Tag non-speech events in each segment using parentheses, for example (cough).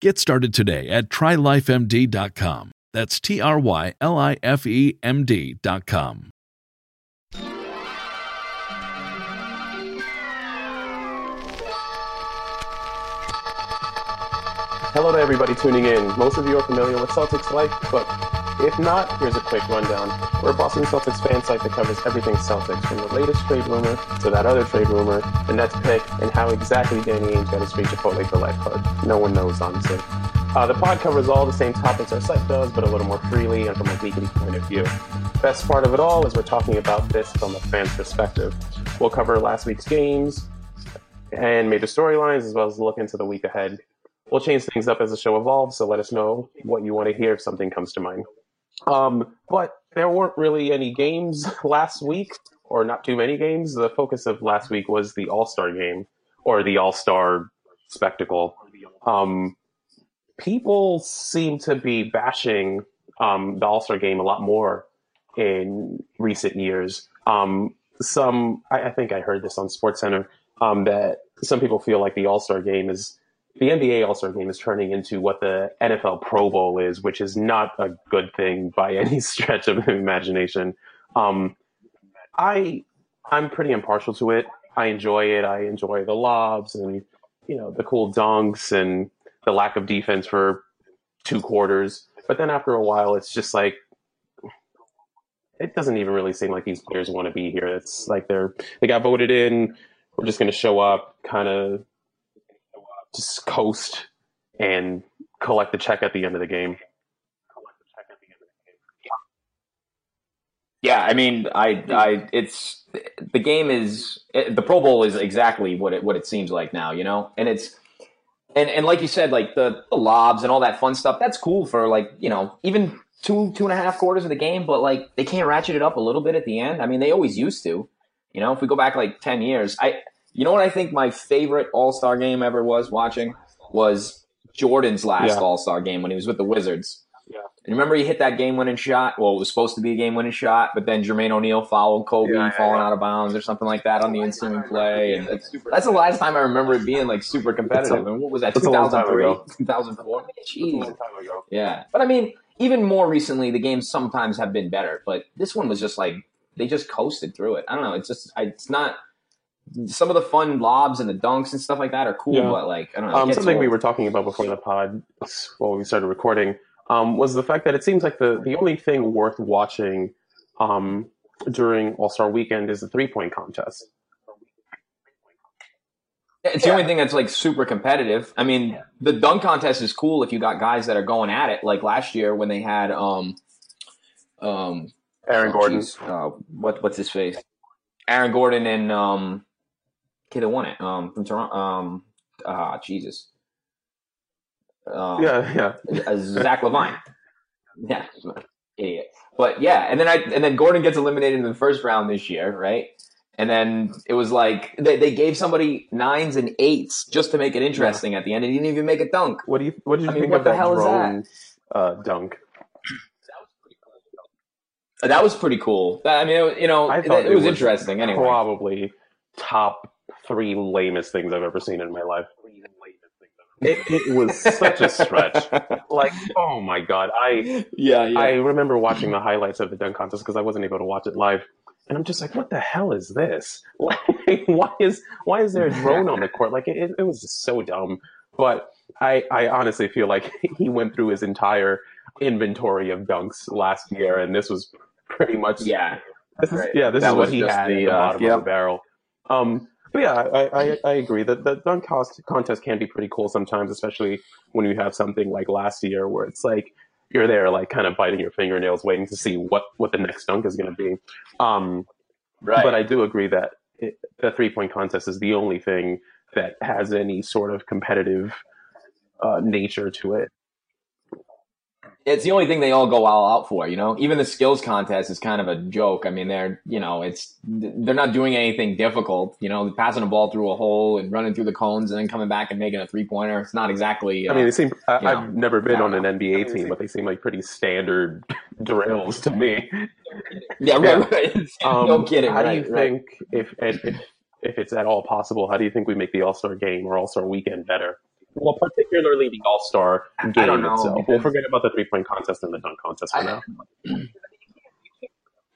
Get started today at trylifemd.com. That's T R Y L I F E M D.com. Hello to everybody tuning in. Most of you are familiar with Celtics Life, but if not, here's a quick rundown. We're a Boston Celtics fan site that covers everything Celtics, from the latest trade rumor to that other trade rumor, the Nets pick, and how exactly Danny Ainge got his free Chipotle for life card. No one knows, honestly. Uh, the pod covers all the same topics our site does, but a little more freely and from a weekly point of view. Best part of it all is we're talking about this from a fan's perspective. We'll cover last week's games and major storylines, as well as look into the week ahead. We'll change things up as the show evolves, so let us know what you want to hear if something comes to mind. Um, but there weren't really any games (laughs) last week, or not too many games. The focus of last week was the All Star game, or the All Star spectacle. Um, people seem to be bashing um, the All Star game a lot more in recent years. Um, some, I, I, think I heard this on SportsCenter, um, that some people feel like the All Star game is the NBA All Star Game is turning into what the NFL Pro Bowl is, which is not a good thing by any (laughs) stretch of the imagination. Um, I I'm pretty impartial to it. I enjoy it. I enjoy the lobs and you know the cool dunks and the lack of defense for two quarters. But then after a while, it's just like it doesn't even really seem like these players want to be here. It's like they're they got voted in. We're just going to show up, kind of just coast and collect the check at the end of the game. Yeah, I mean, I, I, it's the game is the Pro Bowl is exactly what it what it seems like now, you know, and it's and and like you said, like the, the lobs and all that fun stuff. That's cool for like you know even two two and a half quarters of the game, but like they can't ratchet it up a little bit at the end. I mean, they always used to. You know, if we go back like ten years, I you know what I think my favorite All Star game ever was watching was Jordan's last yeah. All Star game when he was with the Wizards. Yeah. And remember he hit that game winning shot? Well, it was supposed to be a game winning shot, but then Jermaine O'Neal fouled Kobe yeah, falling out of bounds or something like that on the ensuing play. And that's, that's the last time I remember it being like super competitive. A, and what was that, 2003, 2004? Jeez. Yeah. But I mean, even more recently, the games sometimes have been better, but this one was just like, they just coasted through it. I don't know. It's just, it's not – some of the fun lobs and the dunks and stuff like that are cool, yeah. but like I don't know. Um, something we were talking about before the pod, while we started recording, um, was the fact that it seems like the the only thing worth watching um, during All Star Weekend is the three point contest. It's yeah. the only thing that's like super competitive. I mean, yeah. the dunk contest is cool if you got guys that are going at it. Like last year when they had um, um, Aaron oh, Gordon. Uh, what what's his face? Aaron Gordon and um, kid that won it um, from Toronto. Um, ah, Jesus. Um, yeah, yeah. Uh, Zach LaVine. Yeah, idiot. But yeah, and then I and then Gordon gets eliminated in the first round this year, right? And then it was like they, they gave somebody nines and eights just to make it interesting yeah. at the end. And he didn't even make a dunk. What do you What did you I think mean, of that drone uh, dunk? That was pretty cool. I mean, it, you know, I it, it was interesting. Anyway, Probably top three lamest things I've ever seen in my life. It, it was such a stretch. (laughs) Like, oh my god, I yeah, yeah. I remember watching the highlights of the dunk contest because I wasn't able to watch it live, and I'm just like, what the hell is this? (laughs) Like, why is why is there a drone on the (laughs) court? Like, it, it was just so dumb. But I I honestly feel like he went through his entire inventory of dunks last year, and this was pretty much yeah. this is, Right. yeah, this That is what he had the, at the uh, bottom yep. of the barrel. Um, but yeah, I, I, I agree that the dunk cost contest can be pretty cool sometimes, especially when you have something like last year where it's like you're there, like kind of biting your fingernails, waiting to see what what the next dunk is going to be. Um, Right. But I do agree that it, the three point contest is the only thing that has any sort of competitive uh, nature to it. It's the only thing they all go all out for, you know. Even the skills contest is kind of a joke. I mean, they're you know, it's they're not doing anything difficult. You know, passing a ball through a hole and running through the cones and then coming back and making a three pointer. It's not exactly. Uh, I mean, they seem. I, I've never been on an NBA team, but they seem like pretty standard (laughs) drills to me. yeah, right, right. (laughs) Um, no kidding. How right, do you right. think, if, if if if it's at all possible, how do you think we make the All Star game or All Star weekend better? Well, particularly the All Star game don't know, itself. We'll forget about the three point contest and the dunk contest for I- now. (clears throat)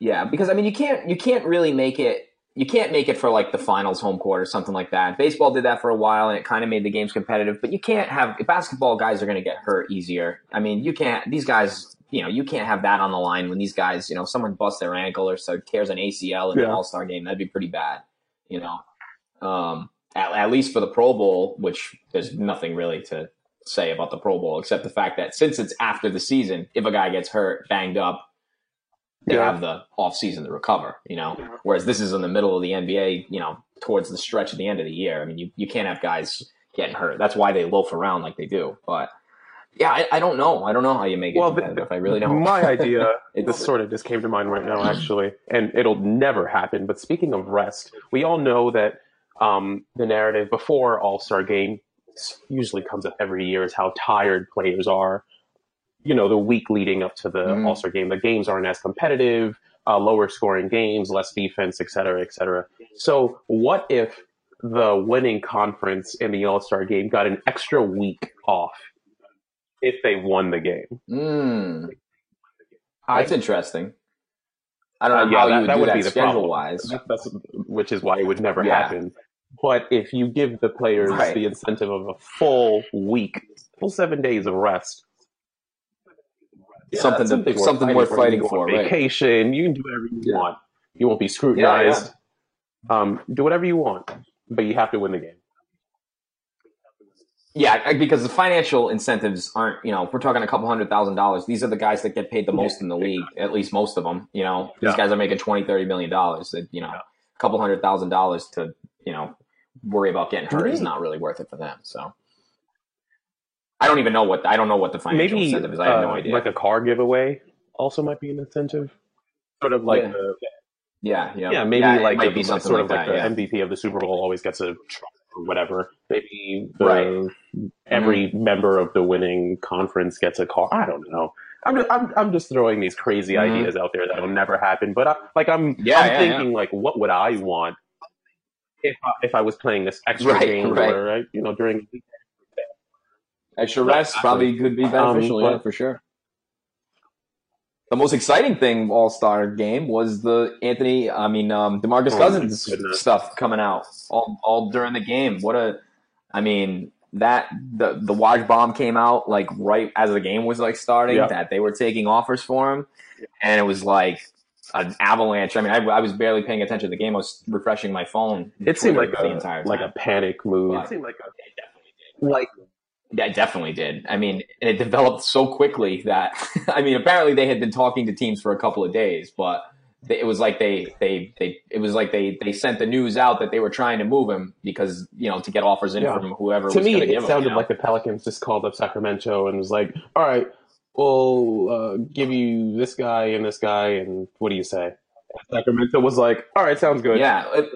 Yeah, because I mean, you can't you can't really make it. You can't make it for like the finals home court or something like that. Baseball did that for a while, and it kind of made the games competitive. But you can't have basketball guys are going to get hurt easier. I mean, you can't. These guys, you know, you can't have that on the line when these guys, you know, someone busts their ankle or so tears an ACL in an All Star game. That'd be pretty bad. You know, um, at, at least for the Pro Bowl, which there's nothing really to say about the Pro Bowl except the fact that since it's after the season, if a guy gets hurt, banged up, they Yeah. have the off season to recover, you know. Whereas this is in the middle of the NBA, you know, towards the stretch at the end of the year. I mean, you, you can't have guys getting hurt. That's why they loaf around like they do. But yeah, I, I don't know. I don't know how you make it Well, the- competitive. I really don't. My idea, (laughs) this sort of just came to mind right now, actually, and it'll never happen. But speaking of rest, we all know that um, the narrative before All Star Game usually comes up every year is how tired players are. You know, the week leading up to the Mhm. All Star Game, the games aren't as competitive, uh, lower scoring games, less defense, et cetera, et cetera. So, what if the winning conference in the All Star Game got an extra week off if they won the game? Mm, I that's interesting. I don't Uh, know yeah, how that- you would that do would that be schedule problem. wise. That- That's which is why it would never Yeah. happen. But if you give the players Right. the incentive of a full week, full seven days of rest, yeah, Something something worth You fighting can go on for, right. Vacation, you can do whatever you Yeah. want. You won't be scrutinized. Um, do whatever you want, but you have to win the game. Yeah, because the financial incentives aren't, you know, if we're talking a couple hundred thousand dollars. These are the guys that get paid the most in the league, at least most of them. You know, these Yeah. guys are making 20, 30 million dollars. You know, a couple hundred thousand dollars to, you know, worry about getting hurt is not really worth it for them. So I don't even know what, I don't know what the financial Maybe incentive is. I have no uh, idea. like a car giveaway also might be an incentive. Sort of like Yeah. the yeah, yeah. yeah, maybe it like might the- be something sort like of like that. the yeah. MVP of the Super Bowl always gets a truck or whatever. Maybe the, Right. every member of the winning conference gets a car. I don't know. I'm just, I'm, I'm just throwing these crazy Mhm. ideas out there that'll never happen. But I, like I'm Yeah, I'm yeah, thinking like what would I want if I, if I was playing this extra Right, game right. or you know during Extra rest probably could be beneficial, Um, yeah, for sure. The most exciting thing All Star game was the Anthony, I mean, um, Demarcus Oh, Cousins stuff coming out all, all during the game. What a, I mean, that the the Woj bomb came out like right as the game was like starting. Yeah. That they were taking offers for him, and it was like an avalanche. I mean, I, I was barely paying attention to the game. I was refreshing my phone. it seemed like the a entire like time. a panic move. But- It seemed like a like Yeah, it definitely did. I mean, and it developed so quickly that (laughs) I mean, apparently they had been talking to teams for a couple of days, but they, it was like they they they it was like they they sent the news out that they were trying to move him because you know to get offers in Yeah. from whoever to was me, going it give him. sounded you know? like the Pelicans just called up Sacramento and was like, "All right, we'll uh, give you this guy and this guy, and what do you say?" Sacramento was like, "All right, sounds good." Yeah. it-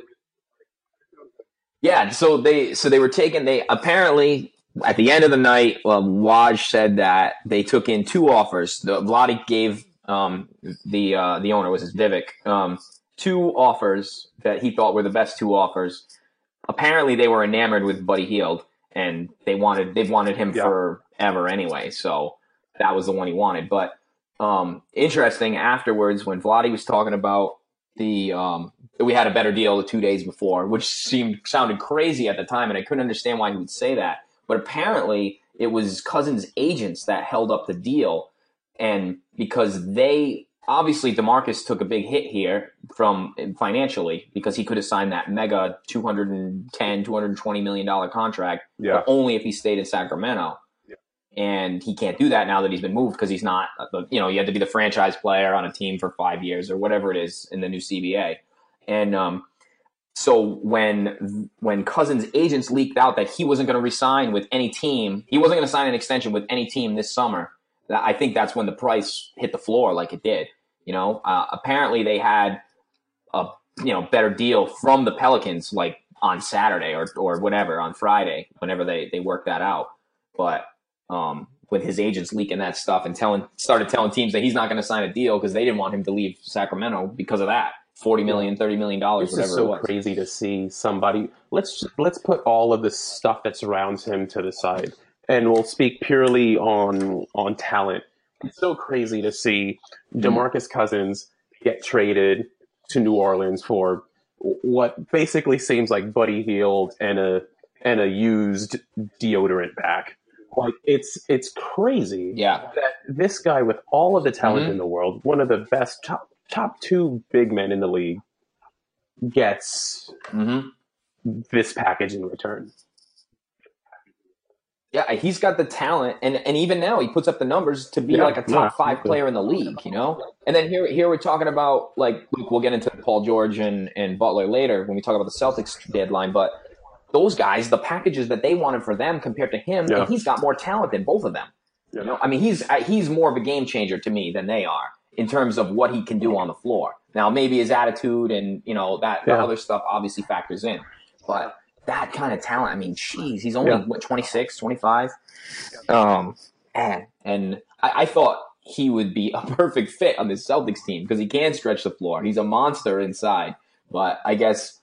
yeah. So they so they were taken. they apparently at the end of the night, well, Woj said that they took in two offers. The Vlade gave um, the uh, the owner was his Vivek, um, two offers that he thought were the best two offers. Apparently, they were enamored with Buddy Hield, and they wanted they've wanted him Yeah. forever anyway. So that was the one he wanted. But um, interesting afterwards when Vlade was talking about the um, we had a better deal the two days before, which seemed sounded crazy at the time, and I couldn't understand why he would say that. But apparently, it was Cousins' agents that held up the deal, and because they obviously Demarcus took a big hit here from financially because he could have signed that mega 210 220 million dollar contract Yeah. but only if he stayed in Sacramento. And he can't do that now that he's been moved because he's not, you know, you had to be the franchise player on a team for five years or whatever it is in the new CBA. And um, so when when Cousins' agents leaked out that he wasn't going to resign with any team, he wasn't going to sign an extension with any team this summer. I think that's when the price hit the floor like it did. You know, uh, apparently they had a you know better deal from the Pelicans like on Saturday or or whatever on Friday whenever they they worked that out. But um, with his agents leaking that stuff and telling started telling teams that he's not going to sign a deal because they didn't want him to leave Sacramento because of that 40 million 30 million dollars It's whatever just it so crazy to see somebody. Let's let's put all of the stuff that surrounds him to the side, and we'll speak purely on on talent. It's so crazy to see Demarcus Cousins get traded to New Orleans for what basically seems like Buddy Hield and a and a used deodorant back. Like it's it's crazy Yeah. that this guy with all of the talent Mhm. in the world, one of the best top top two big men in the league, gets hmm this package in return. Yeah, he's got the talent, and and even now he puts up the numbers to be Yeah, like a top yeah, five player in the league, you know. And then here here we're talking about like we'll get into Paul George and and Butler later when we talk about the Celtics deadline, but those guys, the packages that they wanted for them compared to him, Yeah. and he's got more talent than both of them. Yeah. You know, I mean, he's uh, he's more of a game changer to me than they are in terms of what he can do on the floor. Now, maybe his attitude and you know that the Yeah. other stuff obviously factors in, but that kind of talent, I mean, geez, he's only Yeah. what 26, 25? Um, and and I, I thought he would be a (laughs) perfect fit on this Celtics team because he can stretch the floor. He's a monster inside, but I guess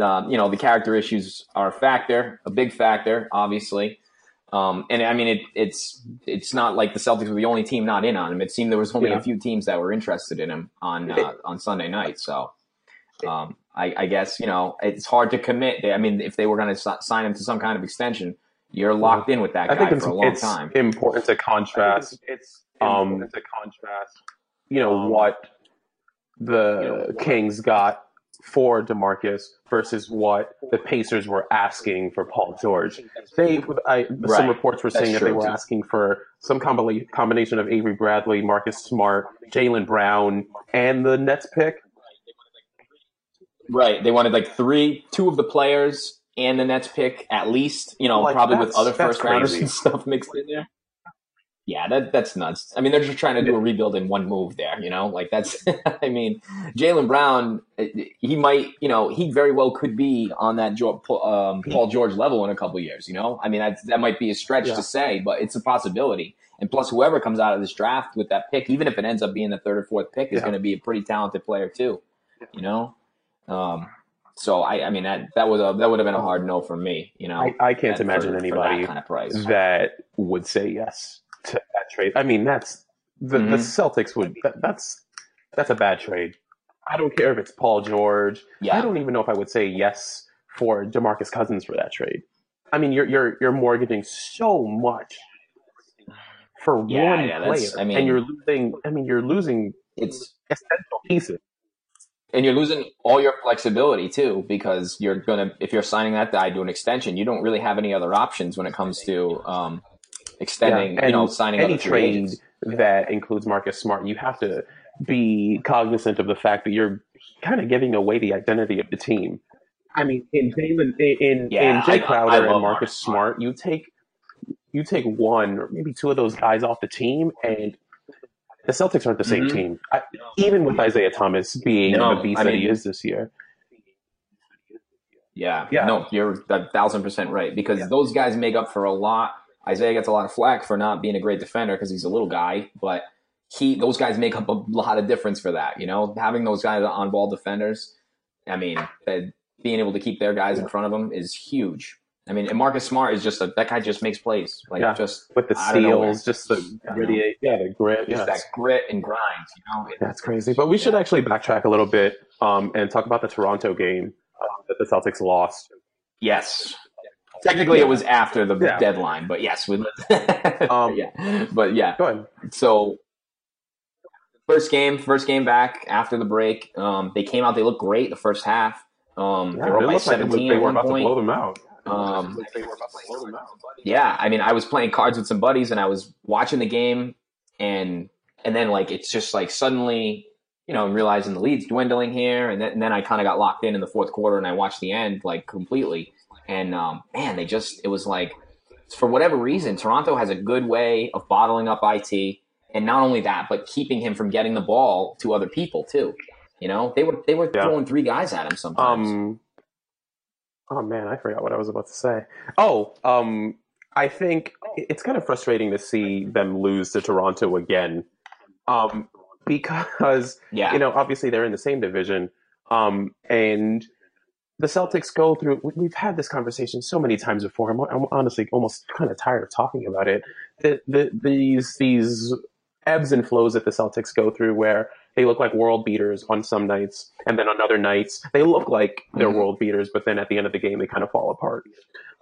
um, you know the character issues are a factor, a big factor, obviously. Um, and I mean, it, it's it's not like the Celtics were the only team not in on him. It seemed there was only Yeah. a few teams that were interested in him on uh, on Sunday night. So um, I, I guess you know it's hard to commit. I mean, if they were going to sign him to some kind of extension, you're locked in with that I think it's, for a long it's time. important to contrast. It's Um, important to contrast. you know Um, what the Kings got for Demarcus versus what the Pacers were asking for Paul George. They, I, some reports were That's saying that they were too. asking for some combina- combination of Avery Bradley, Marcus Smart, Jaylen Brown, and the Nets pick. Right. They wanted like three, two of the players and the Nets pick at least, you know, Like, probably with other first rounders and (laughs) stuff mixed in there. Yeah, that that's nuts. I mean, they're just trying to do a rebuild in one move there, you know? Like that's (laughs) I mean, Jaylen Brown, eh, he might, you know, he very well could be on that um, Paul George level in a couple years, you know? I mean, that that might be a stretch Yeah. to say, but it's a possibility. And plus whoever comes out of this draft with that pick, even if it ends up being the third or fourth pick, is Yeah. going to be a pretty talented player too, you know? Um, so I, I mean that that would that would have been a hard no for me. You know, I, I can't for- imagine for anybody that kind of price. that would say yes to that trade. I mean, that's the, the Mhm. Celtics would. That, that's that's a bad trade. I don't care if it's Paul George. Yeah. I don't even know if I would say yes for Demarcus Cousins for that trade. I mean, you're you're you're mortgaging so much for Yeah, one yeah, player, I mean- and you're losing. I mean, you're losing It's essential pieces. and you're losing all your flexibility too because you're gonna if you're signing that guy to an extension, you don't really have any other options when it comes to um, extending. Yeah, you know, signing any other trade agents. that includes Marcus Smart, you have to be cognizant of the fact that you're kind of giving away the identity of the team. I mean, in Jalen, in in, Yeah, in Jay I- I Crowder love and Marcus Marcus Smart, you take you take one or maybe two of those guys off the team, and the Celtics aren't the same Mhm. team. I, even with Isaiah Thomas being No, the beast I that he is this year, Yeah, Yeah. no, you're a thousand percent right because those guys make up for a lot. Isaiah gets a lot of flack for not being a great defender because he's a little guy, but he those guys make up a lot of difference for that. You know, having those guys on ball defenders. I mean, being able to keep their guys in front of them is huge. I mean, and Marcus Smart is just a that guy just makes plays like yeah. just with the steals, just the gritty, yeah, the grit, just that grit and grind. You know, that's crazy. But we should actually backtrack a little bit um, and talk about the Toronto game uh, that the Celtics lost. Yes, technically it was after the yeah. deadline, but yes, we. (laughs) um, yeah, but yeah. Go ahead. So first game, first game back after the break. Um, they came out. They looked great the first half. Um, yeah, they were by seventeen. Like they were about point. to blow them out. Um, yeah, I mean, I was playing cards with some buddies and I was watching the game, and and then like it's just like suddenly, you know, realizing the lead's dwindling here, and then, and then I kind of got locked in in the fourth quarter, and I watched the end like completely, and um, man, they just it was like for whatever reason, Toronto has a good way of bottling up it, and not only that, but keeping him from getting the ball to other people too. You know, they were they were yeah. throwing three guys at him sometimes. Um, Oh man, I forgot what I was about to say. Oh, um, I think it's kind of frustrating to see them lose to Toronto again, um, because yeah. you know obviously they're in the same division, um, and the Celtics go through. We've had this conversation so many times before. I'm, I'm honestly almost kind of tired of talking about it. The, the, these these ebbs and flows that the Celtics go through, where they look like world beaters on some nights, and then on other nights they look like they're mm-hmm. world beaters, but then at the end of the game they kind of fall apart.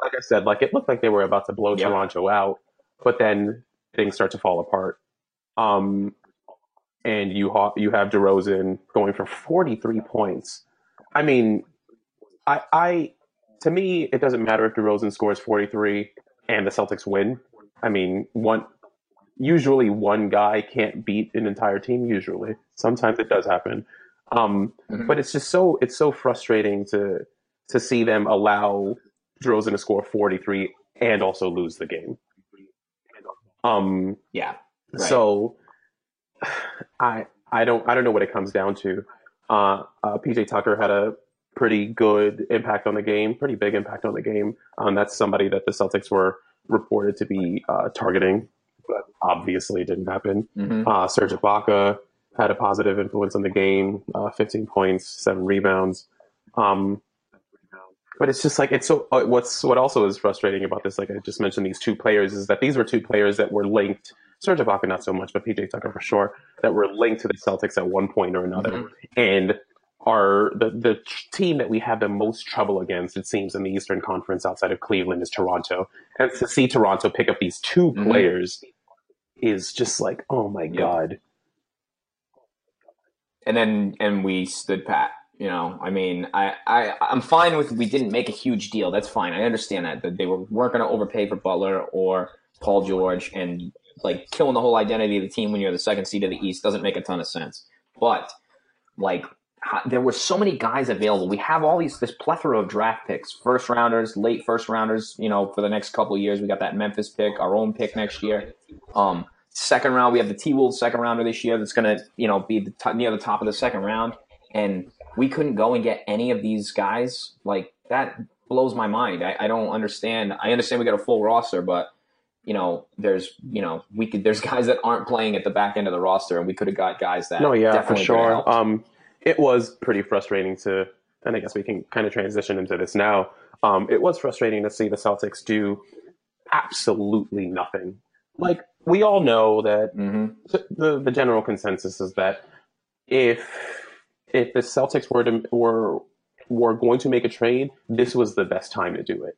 Like I said, like it looked like they were about to blow yep. Toronto out, but then things start to fall apart. Um, and you ha- you have DeRozan going for 43 points. I mean, I, I to me it doesn't matter if DeRozan scores 43 and the Celtics win. I mean, one usually one guy can't beat an entire team. Usually, sometimes it does happen, um, mm-hmm. but it's just so it's so frustrating to to see them allow DeRozan to score forty three and also lose the game. Um, yeah. Right. So, (sighs) I I don't I don't know what it comes down to. Uh, uh, PJ Tucker had a pretty good impact on the game, pretty big impact on the game. Um, that's somebody that the Celtics were reported to be uh, targeting but obviously didn't happen. Mm-hmm. Uh, Serge Ibaka had a positive influence on the game, uh, 15 points, seven rebounds. Um, but it's just like it's so. Uh, what's what also is frustrating about this, like I just mentioned, these two players is that these were two players that were linked. Serge Ibaka not so much, but PJ Tucker for sure, that were linked to the Celtics at one point or another, mm-hmm. and are the the team that we have the most trouble against. It seems in the Eastern Conference outside of Cleveland is Toronto, and to see Toronto pick up these 2 mm-hmm. players is just like, oh my god. And then and we stood pat. You know, I mean, I, I I'm fine with we didn't make a huge deal. That's fine. I understand that that they were weren't going to overpay for Butler or Paul George, and like killing the whole identity of the team when you're the second seed of the East doesn't make a ton of sense. But like there were so many guys available. We have all these this plethora of draft picks, first rounders, late first rounders. You know, for the next couple years, we got that Memphis pick, our own pick next year. Um, second round, we have the T Wolves second rounder this year that's going to you know be the t- near the top of the second round, and we couldn't go and get any of these guys. Like that blows my mind. I, I don't understand. I understand we got a full roster, but you know, there's you know we could there's (laughs) guys that aren't playing at the back end of the roster, and we could have got guys that. No, yeah, for sure. Um, it was pretty frustrating to, and I guess we can kind of transition into this now. Um, it was frustrating to see the Celtics do absolutely nothing. Like we all know that mm-hmm. the the general consensus is that if if the Celtics were to were were going to make a trade, this was the best time to do it.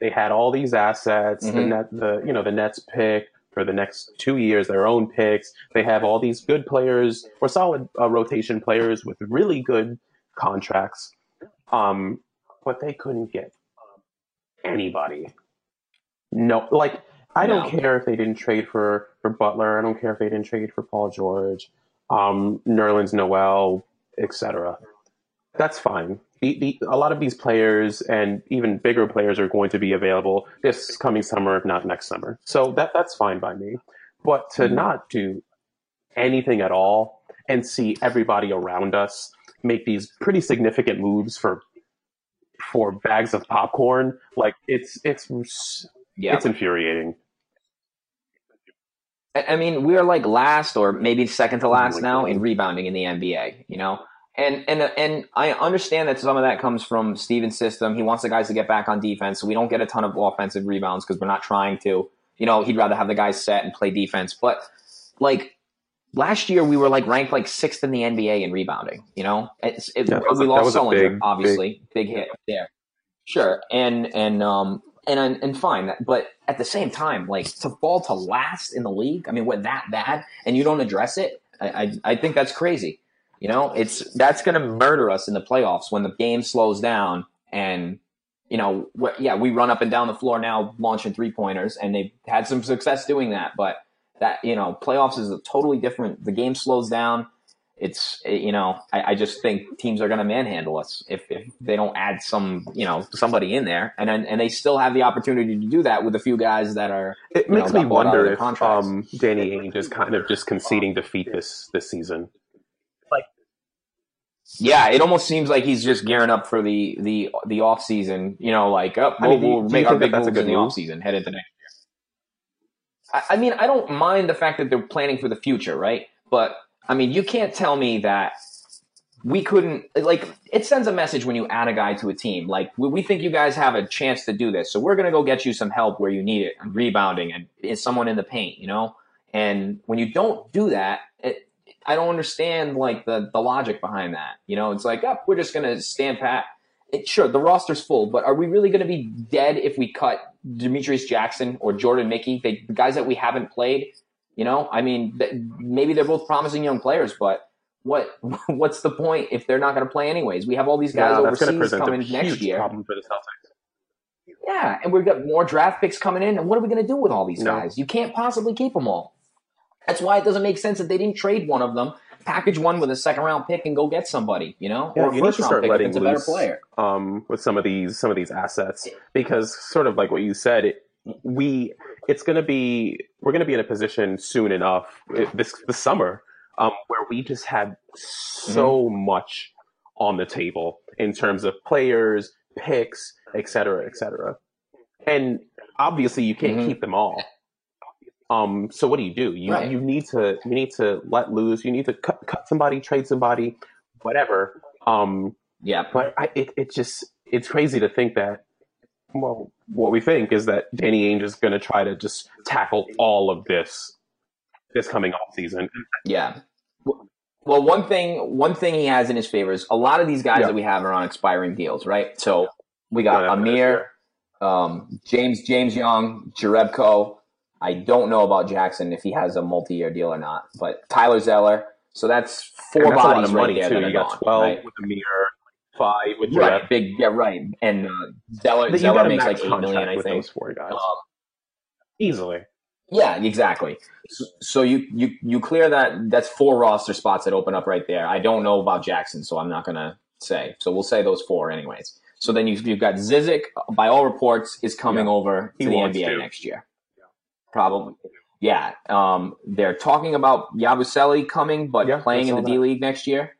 They had all these assets, mm-hmm. the net, the you know the Nets pick, for the next two years, their own picks. They have all these good players or solid uh, rotation players with really good contracts, um, but they couldn't get anybody. No, like I no. don't care if they didn't trade for for Butler. I don't care if they didn't trade for Paul George, um, Nerlens Noel, etc. That's fine the, the, a lot of these players and even bigger players are going to be available this coming summer, if not next summer. So that that's fine by me. But to mm-hmm. not do anything at all and see everybody around us make these pretty significant moves for for bags of popcorn, like it's it's yeah. it's infuriating. I mean, we're like last or maybe second to last now in rebounding in the NBA. You know, and and and I understand that some of that comes from Stevens' system. He wants the guys to get back on defense, so we don't get a ton of offensive rebounds because we're not trying to. You know, he'd rather have the guys set and play defense. But like last year, we were like ranked like sixth in the NBA in rebounding. You know, it, Yeah, we lost Sullinger, big- obviously, big, hit there. Sure, and and um and and fine, but at the same time, like to fall to last in the league, I mean, we're that bad, and you don't address it. I I, I think that's crazy. You know, it's that's going to murder us in the playoffs when the game slows down and you know, yeah, we run up and down the floor now launching three pointers, and they've had some success doing that. But that you know, playoffs is a totally different. The game slows down. It's eh, you know, I, I just think teams are going to manhandle us if, if they don't add some you know somebody in there, and then and they still have the opportunity to do that with a few guys that are. It you know, makes me got bought out of wonder if um, Danny Ainge is kind of just conceding defeat this this season. Yeah, it almost seems like he's just gearing up for the the the off season. You know, like up, I we'll, mean, we'll make our that big moves in the move? off season, head into next year. I, I mean, I don't mind the fact that they're planning for the future, right? But I mean, you can't tell me that we couldn't. Like, it sends a message when you add a guy to a team. Like, we, we think you guys have a chance to do this, so we're going to go get you some help where you need it, and rebounding, and is someone in the paint, you know. And when you don't do that, I don't understand like the the logic behind that. You know, it's like, oh, we're just gonna stand pat. It, sure, the roster's full, but are we really going to be dead if we cut Demetrius Jackson or Jordan Mickey, they, the guys that we haven't played? You know, I mean, th- maybe they're both promising young players, but what (laughs) what's the point if they're not going to play anyways? We have all these guys Yeah, that's going to overseas coming next year. problem for the Celtics. Yeah, and we've got more draft picks coming in, and what are we going to do with all these No. guys? You can't possibly keep them all. That's why it doesn't make sense that they didn't trade one of them, package one with a second round pick, and go get somebody. You know, Yeah, or you need to start letting it's a better loose player. um, with some of these some of these assets because sort of like what you said, it, we it's going to be we're going to be in a position soon enough this this summer um, where we just have so Mm-hmm. much on the table in terms of players, picks, et cetera, et cetera, and obviously you can't Mhm. keep them all. Um, so what do you do? You Right. you need to you need to let loose. You need to cut, cut somebody, trade somebody, whatever. Um, Yeah, but I, it, it just it's crazy to think that well what we think is that Danny Ainge is going to try to just tackle all of this this coming off season. yeah. Well, one thing one thing he has in his favor is a lot of these guys Yeah. that we have are on expiring deals, right? So we got this Amir, um, James James Young, Jerebko. I don't know about Jackson if he has a multi year deal or not, but Tyler Zeller. So that's four And that's a bodies right money there too. You got gone, twelve right? with Amir, five with Right, Jarrett. big, yeah, right. And uh, Zeller, Zeller makes like eight million, I think. those four guys Um, easily. yeah, exactly. So, so you you you clear that. That's four roster spots that open up right there. I don't know about Jackson, so I'm not gonna say. So we'll say those four anyways. So then you've, you've got Zizic. By all reports, is coming Yeah. over to the NBA to. next year. Probably. Yeah. Um, they're talking about Yabusele coming, but Yeah, playing in the D League next year.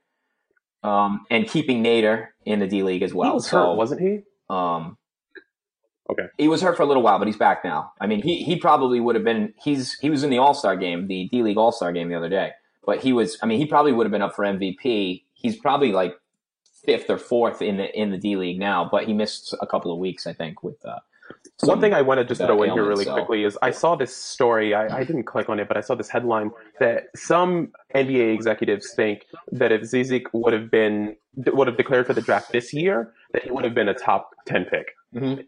Um, and keeping Nader in the D League as well. he was so hurt, wasn't he? um, Okay. He was hurt for a little while, but he's back now. I mean, he he probably would have been. He's he was in the All Star game, the D League All Star game the other day. But he was. I mean, he probably would have been up for MVP. He's probably like fifth or fourth in the in the D League now, but he missed a couple of weeks, I think. With uh, One thing I want to just throw in here really quickly is I saw this story. I, I didn't click on it, but I saw this headline that some NBA executives think that if Zizic would have been would have declared for the draft this year, that he would have been a top ten pick. Mhm.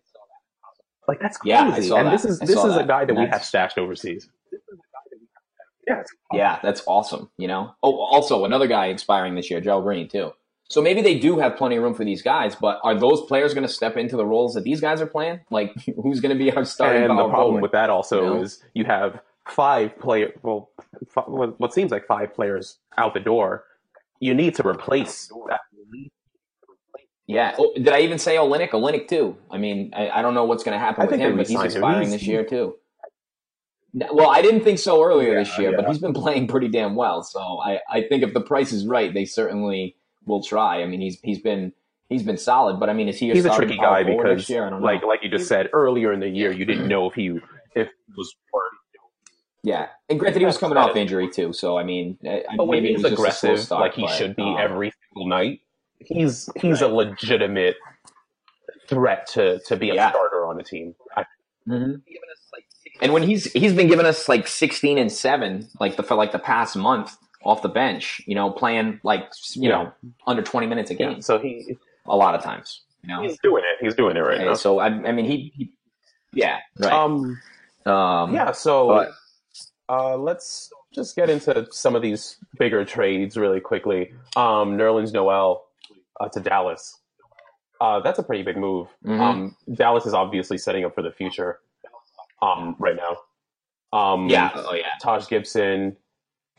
Like that's crazy. Yeah, and that. this is this is a guy that we That's- have stashed overseas. Yeah, it's Yeah, that's awesome. You know. Oh, also another guy expiring this year, Joe Green too. So maybe they do have plenty of room for these guys, but are those players going to step into the roles that these guys are playing? Like, (laughs) who's going to be our starting and the problem with that also you know? is you have five player well what seems like five players out the door. You need to replace that. Yeah. Oh, did I even say Olynyk? Olynyk too. I mean, I, I don't know what's going to happen I with him, but he's re-signed him. expiring this year too. Well, I didn't think so earlier this Yeah, year, but he's been (laughs) playing pretty damn well. So I, I think if the price is right, they certainly will try. I mean, he's he's been he's been solid, but I mean, is he? He's a tricky guy because, next year? I don't know. like like you just said earlier in the year, you didn't know if he if he was worth Yeah, and granted, he was coming off injury too, so I mean, But when he's a aggressive, start, like he but, should be um, every single night, he's he's a legitimate threat to to be a Yeah. starter on a team. I, Mhm. And when he's he's been giving us like sixteen and seven, like the for like the past month off the bench, you know, playing like you Yeah. know under twenty minutes a game, yeah, so he a lot of times, you know. he's doing it. He's doing it right And now. so I, I mean, he, he yeah, right. Um, Um, yeah. So but- uh, let's just get into some of these bigger trades really quickly. Um, Nerlens Noel uh, to Dallas. Uh, that's a pretty big move. Mhm. Um, Dallas is obviously setting up for the future. Um, right now. Um, yeah, oh yeah, Taj Gibson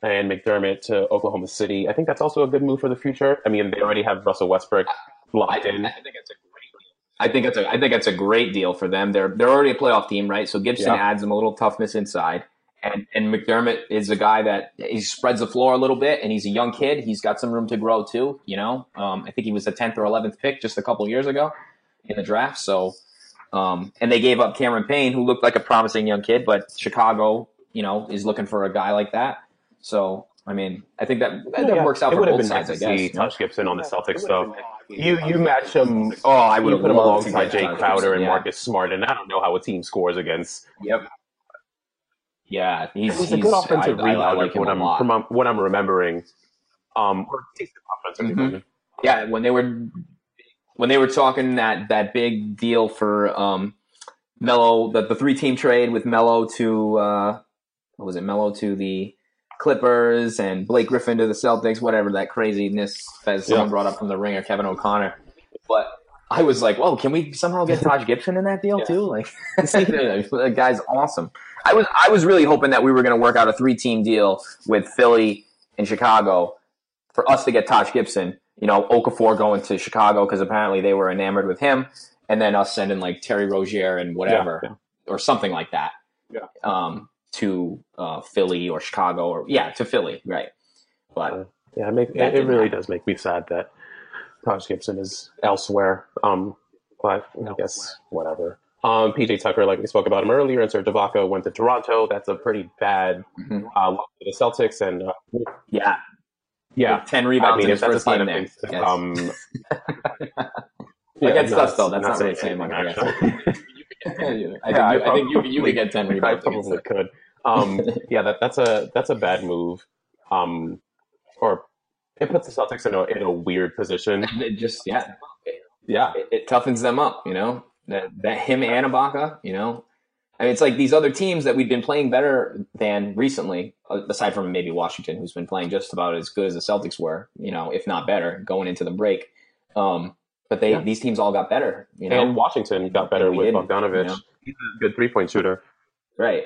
and McDermott to Oklahoma City. I think that's also a good move for the future. I mean, they already have Russell Westbrook I, locked in. I think it's a great deal. I think it's a I think it's a great deal for them. They're they're already a playoff team, right? So Gibson Yeah. adds them a little toughness inside. And and McDermott is a guy that he spreads the floor a little bit, and he's a young kid. He's got some room to grow too. You know, um, I think he was the tenth or eleventh pick just a couple years ago in the draft. So, um, and they gave up Cameron Payne, who looked like a promising young kid, but Chicago, you know, is looking for a guy like that. So, I mean, I think that that Yeah, works out for would both been nice sides. to I guess. see you know? Gibson on the Celtics, though. You you match him. Oh, I You would put him alongside Jay Taj Crowder Gibson, and yeah. Marcus Smart, and I don't know how a team scores against. Yep. Yeah, he's, He's, a good offensive I, I, rebounder I like from him what a I'm lot. from what I'm remembering. Um, or decent offensive Mhm. Yeah, when they were when they were talking that that big deal for um Melo, the, the three team trade with Melo to uh what was it, Melo to the Clippers and Blake Griffin to the Celtics, whatever that craziness that someone Yeah. brought up from the ringer, Kevin O'Connor. But I was like, "Whoa, can we somehow get (laughs) Taj Gibson in that deal Yeah. too?" Like, (laughs) that guy's awesome. I was I was really hoping that we were going to work out a three team deal with Philly and Chicago for us to get Taj Gibson. You know, Okafor going to Chicago because apparently they were enamored with him, and then us sending like Terry Rozier and whatever Yeah, yeah. or something like that. Yeah. Um, to uh, Philly or Chicago or yeah, to Philly, right? But Yeah, it, make, it, it really happen. does make me sad that Taj Gibson is elsewhere. Um, but I guess whatever. Um, PJ Tucker, like we spoke about him earlier, and Serge Ibaka went to Toronto. That's a pretty bad Mhm. uh, look for the Celtics, and uh, yeah, yeah, ten rebounds I mean, in his that's first a sign game of there. things, Yes. um, (laughs) (laughs) Against no, us, though, that's not not really saying saying (laughs) I anything, guess. I think, you, I I think you, you could get ten (laughs) rebounds. against probably could. Um, (laughs) yeah, that, that's a that's a bad move. Um, or it puts the Celtics in a in a weird position. (laughs) It just yeah, Yeah, it, it toughens them up. You know that that him and Ibaka. You know, I mean, it's like these other teams that we've been playing better than recently, uh, aside from maybe Washington, who's been playing just about as good as the Celtics were. You know, if not better, going into the break. Um, but they Yeah. these teams all got better. You know, and Washington got better with Bogdanovich. you know? He's a good three point shooter. Right.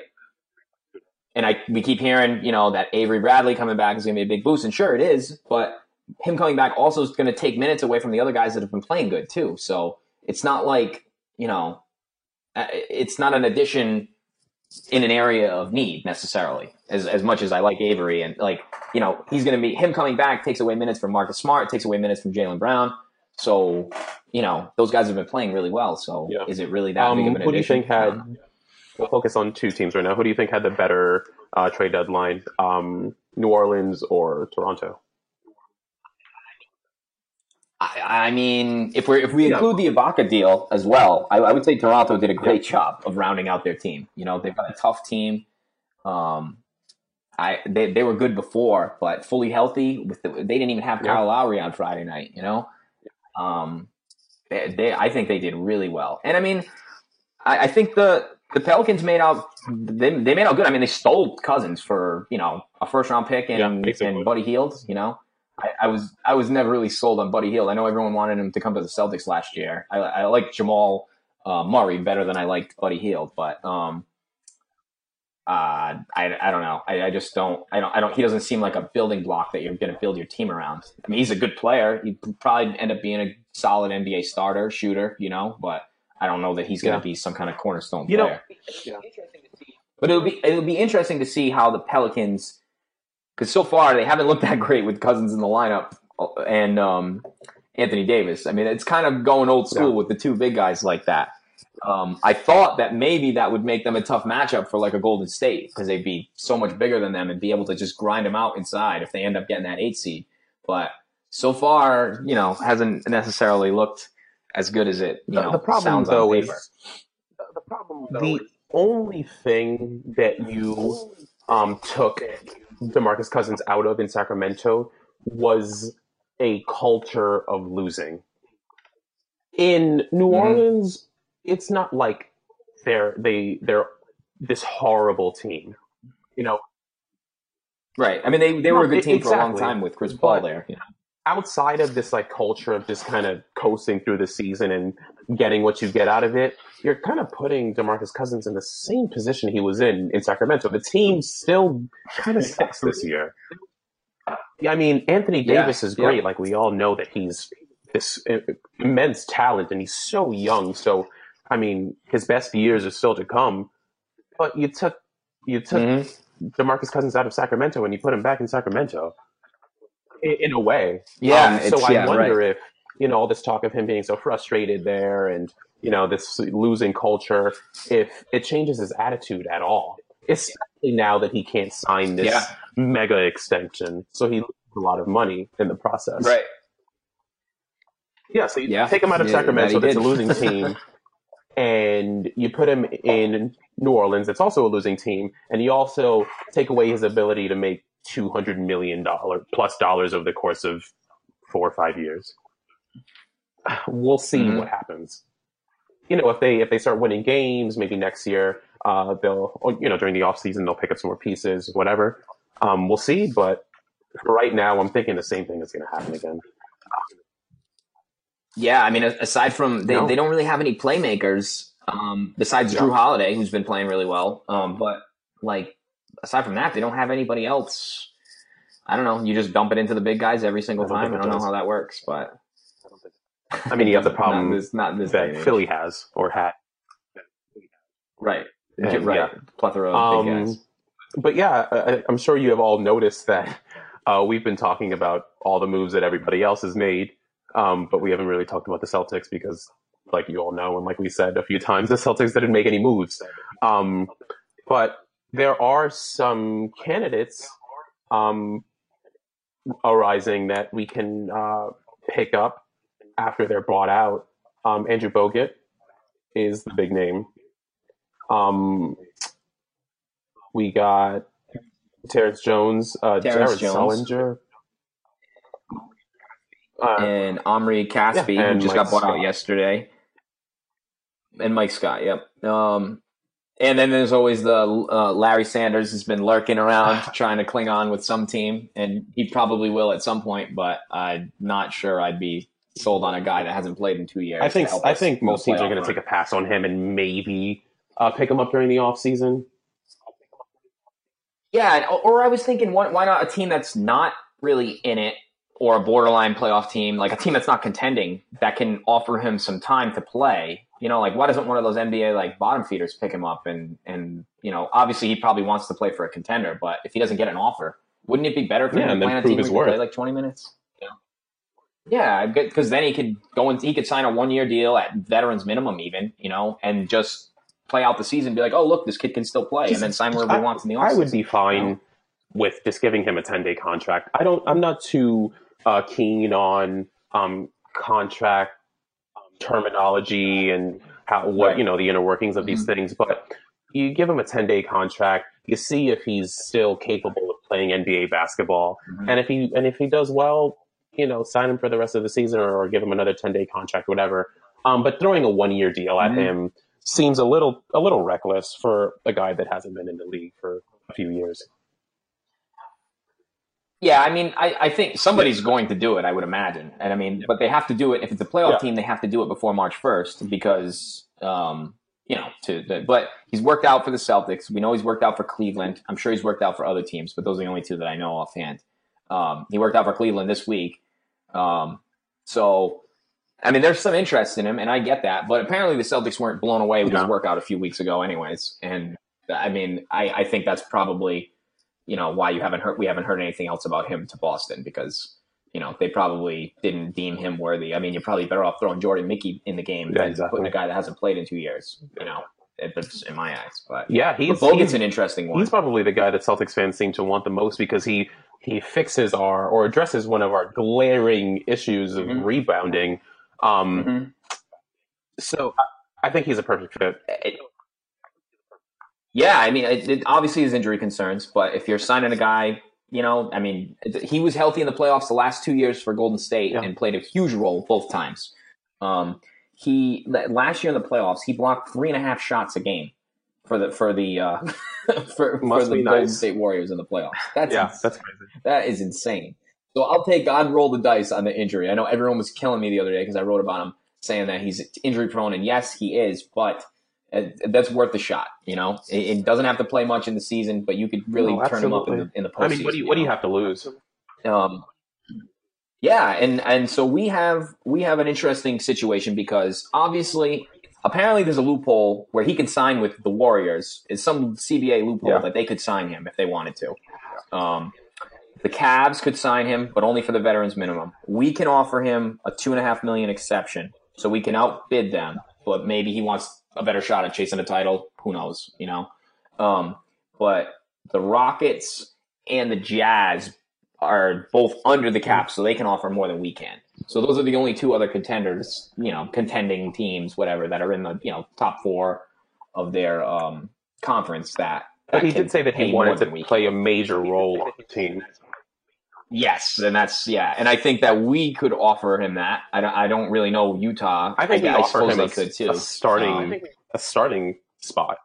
And I we keep hearing, you know, that Avery Bradley coming back is going to be a big boost, and sure it is, but him coming back also is going to take minutes away from the other guys that have been playing good too. So it's not like you know, uh, it's not an addition in an area of need necessarily. As as much as I like Avery and like you know, he's going to be him coming back takes away minutes from Marcus Smart, takes away minutes from Jaylen Brown. So you know, those guys have been playing really well. So Yeah. is it really that Um, big of an who do you think had? We'll focus on two teams right now. Who do you think had the better uh, trade deadline, um, New Orleans or Toronto? I, I mean, if we if we Yeah. include the Ibaka deal as well, I, I would say Toronto did a great job of rounding out their team. You know, they've got a tough team. Um, I they they were good before, but fully healthy with the, they didn't even have Yeah. Kyle Lowry on Friday night. You know, um, they, they I think they did really well, and I mean, I, I think the the Pelicans made out they, they made out good. I mean, they stole Cousins for you know a first round pick Yeah, and basically. and Buddy Hield. You know, I, I was I was never really sold on Buddy Hield. I know everyone wanted him to come to the Celtics last year. I, I like Jamal uh, Murray better than I liked Buddy Hield, but um, uh, I, I don't know. I, I just don't. I don't. I don't. He doesn't seem like a building block that you're going to build your team around. I mean, he's a good player. He'd probably end up being a solid NBA starter, shooter, you know. But I don't know that he's going to Yeah. be some kind of cornerstone You know- player. Yeah. But it'll be it'll be interesting to see how the Pelicans, because so far they haven't looked that great with Cousins in the lineup and um, Anthony Davis. I mean, it's kind of going old school Yeah. with the two big guys like that. Um, I thought that maybe that would make them a tough matchup for like a Golden State because they'd be so much bigger than them and be able to just grind them out inside if they end up getting that eight seed. But so far, you know, hasn't necessarily looked as good as it you The, know the problem sounds though on is paper. the problem. The only thing that you um, took Demarcus Cousins out of in Sacramento was a culture of losing. In New Mhm. Orleans, it's not like they're they they're this horrible team. You know, Right. I mean, they they were a good team for a long time with Chris Paul But- there. Know? outside of this like culture of just kind of coasting through the season and getting what you get out of it, you're kind of putting DeMarcus Cousins in the same position he was in in Sacramento. The team still kind of sucks this year. Yeah, I mean, Anthony Yeah, Davis is yeah. great. Like we all know that he's this immense talent and he's so young. So, I mean, his best years are still to come. But you took you took Mhm. DeMarcus Cousins out of Sacramento and you put him back in Sacramento. In, in a way, Yeah. um, so it's- I yeah, wonder right. if you know all this talk of him being so frustrated there, and you know this losing culture, if it changes his attitude at all, especially now that he can't sign this Yeah. mega extension, so he loses a lot of money in the process. Right. Yeah. So you Yeah. take him out of Yeah, Sacramento, that's a losing team, (laughs) and you put him in New Orleans, it's also a losing team, and you also take away his ability to make two hundred million dollar plus dollars over the course of four or five years. We'll see Mhm. what happens. You know, if they if they start winning games, maybe next year uh, they'll or, you know during the off season they'll pick up some more pieces, whatever. Um, we'll see, but for right now, I'm thinking the same thing is going to happen again. Yeah, I mean, aside from they, No. they don't really have any playmakers um, besides Yeah. Jrue Holiday, who's been playing really well. Um, but like aside from that, they don't have anybody else. I don't know. You just dump it into the big guys every single I time. I don't know how that works, but I mean, you have the (laughs) problem in this, not in this that. Philly has or had. right? And, right. yeah. Plethora of big Um, guys. but yeah, I, I'm sure you have all noticed that (laughs) uh, we've been talking about all the moves that everybody else has made, um, but we haven't really talked about the Celtics because, like you all know, and like we said a few times, the Celtics didn't make any moves. Um, but there are some candidates um, arising that we can uh, pick up after they're bought out. Um, Andrew Bogut is the big name. Um, we got Terrence Jones, uh, Terrence Jared Jones. Sullinger. Uh, and Omri Caspi, yeah, and who just Mike got bought out yesterday, and Mike Scott. Yep. Um, and then there's always the uh, Larry Sanders has been lurking around (laughs) trying to cling on with some team, and he probably will at some point. But I'm not sure I'd be sold on a guy that hasn't played in two years. I think I think most teams are going to take a pass on him and maybe uh, pick him up during the off season. Yeah, or I was thinking, why not a team that's not really in it, or a borderline playoff team, like a team that's not contending, that can offer him some time to play. You know, like why doesn't one of those NBA like bottom feeders pick him up and and you know, obviously he probably wants to play for a contender, but if he doesn't get an offer, wouldn't it be better for Yeah, him and to play on a team where he play like twenty minutes? Yeah, yeah, because then he could go and he could sign a one year deal at veterans minimum, even you know, and just play out the season. Be like, oh look, this kid can still play, and then sign wherever he wants in the I would be fine with just giving him a ten day contract. I don't. I'm not too uh, keen on um, contract um, terminology and how what Right. you know the inner workings of these things. But you give him a ten day contract. You see if he's still capable of playing NBA basketball, Mhm. and if he and if he does well, you know, sign him for the rest of the season or, or give him another ten day contract, whatever. Um, but throwing a one year deal at Mhm. him seems a little a little reckless for a guy that hasn't been in the league for a few years. Yeah, I mean, I, I think somebody's going to do it. I would imagine, and I mean, but they have to do it. If it's a playoff Yeah. team, they have to do it before March first because, um, you know, to. The, but he's worked out for the Celtics. We know he's worked out for Cleveland. I'm sure he's worked out for other teams, but those are the only two that I know offhand. Um, he worked out for Cleveland this week, um, so I mean, there's some interest in him, and I get that. But apparently, the Celtics weren't blown away with his workout a few weeks ago, anyways. And I mean, I, I think that's probably you know why you haven't heard we haven't heard anything else about him to Boston because you know they probably didn't deem him worthy. I mean, you're probably better off throwing Jordan Mickey in the game Yeah, than exactly. putting a guy that hasn't played in two years. You know, it, it's in my eyes. But Yeah, but he's Bogut's he's, an interesting one. he's probably the guy that Celtics fans seem to want the most because he he fixes our or addresses one of our glaring issues of Mhm. rebounding. Um, Mhm. So I, I think he's a perfect fit. Yeah, I mean, it, it obviously is injury concerns, but if you're signing a guy, you know, I mean, he was healthy in the playoffs the last two years for Golden State Yeah. and played a huge role both times. Um, he last year in the playoffs, he blocked three and a half shots a game for the for the uh, (laughs) for, for the be Golden. State Warriors in the playoffs. That's yeah, ins- that's crazy. that is insane. So I'll take God roll the dice on the injury. I know everyone was killing me the other day because I wrote about him saying that he's injury prone, and yes, he is, but that's worth the shot. You know, it, it doesn't have to play much in the season, but you could really No, turn him up in the in the I mean, what do you what do you have to lose? Um, yeah, and and so we have we have an interesting situation because obviously, apparently, there's a loophole where he can sign with the Warriors. It's some CBA loophole Yeah. that they could sign him if they wanted to. Um, the Cavs could sign him, but only for the veterans minimum. We can offer him a two and a half million exception, so we can outbid them. But maybe he wants a better shot at chasing a title. Who knows? You know. Um, but the Rockets and the Jazz are both under the cap, so they can offer more than we can. So those are the only two other contenders, you know, contending teams, whatever, that are in the you know top four of their um, conference. That, But that he did say that he wanted to play a major role on the team. Yes, and that's yeah, and I think that we could offer him that. I don't, I don't really know Utah. I think we I, offer suppose him they a, could too. a starting Um, a starting spot.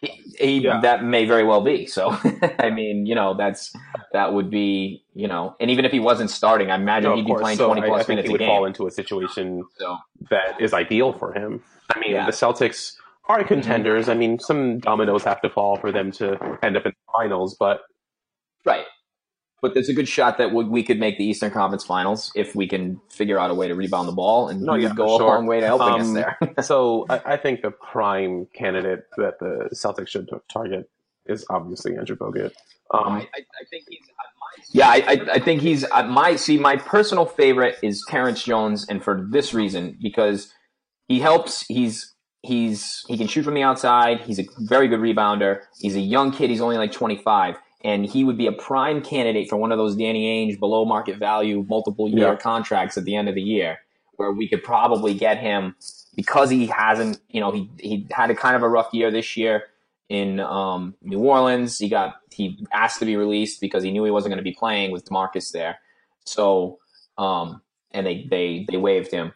he, he- Yeah. that may very well be. So (laughs) I mean, you know, that's that would be you know, and even if he wasn't starting, I imagine No, he'd be course. playing So twenty I, plus I think minutes he a would game. fall into a situation so that is ideal for him. I mean, Yeah. the Celtics are contenders. I mean, some dominoes have to fall for them to end up in the finals, but Right. But there's a good shot that we we could make the Eastern Conference Finals if we can figure out a way to rebound the ball, and No, yeah, go for a sure. long way to helping us Um, there. (laughs) so I, I think the prime candidate that the Celtics should target is obviously Andrew Bogut. Um, yeah, I, I, I think he's uh, my see. My personal favorite is Terrence Jones, and for this reason because he helps. He's he's he can shoot from the outside. He's a very good rebounder. He's a young kid. He's only like 25. And he would be a prime candidate for one of those Danny Ainge below market value multiple year Yeah. contracts at the end of the year, where we could probably get him because he hasn't, you know, he he had a kind of a rough year this year in um, New Orleans. He got he asked to be released because he knew he wasn't going to be playing with Demarcus there. So um, and they they they waived him,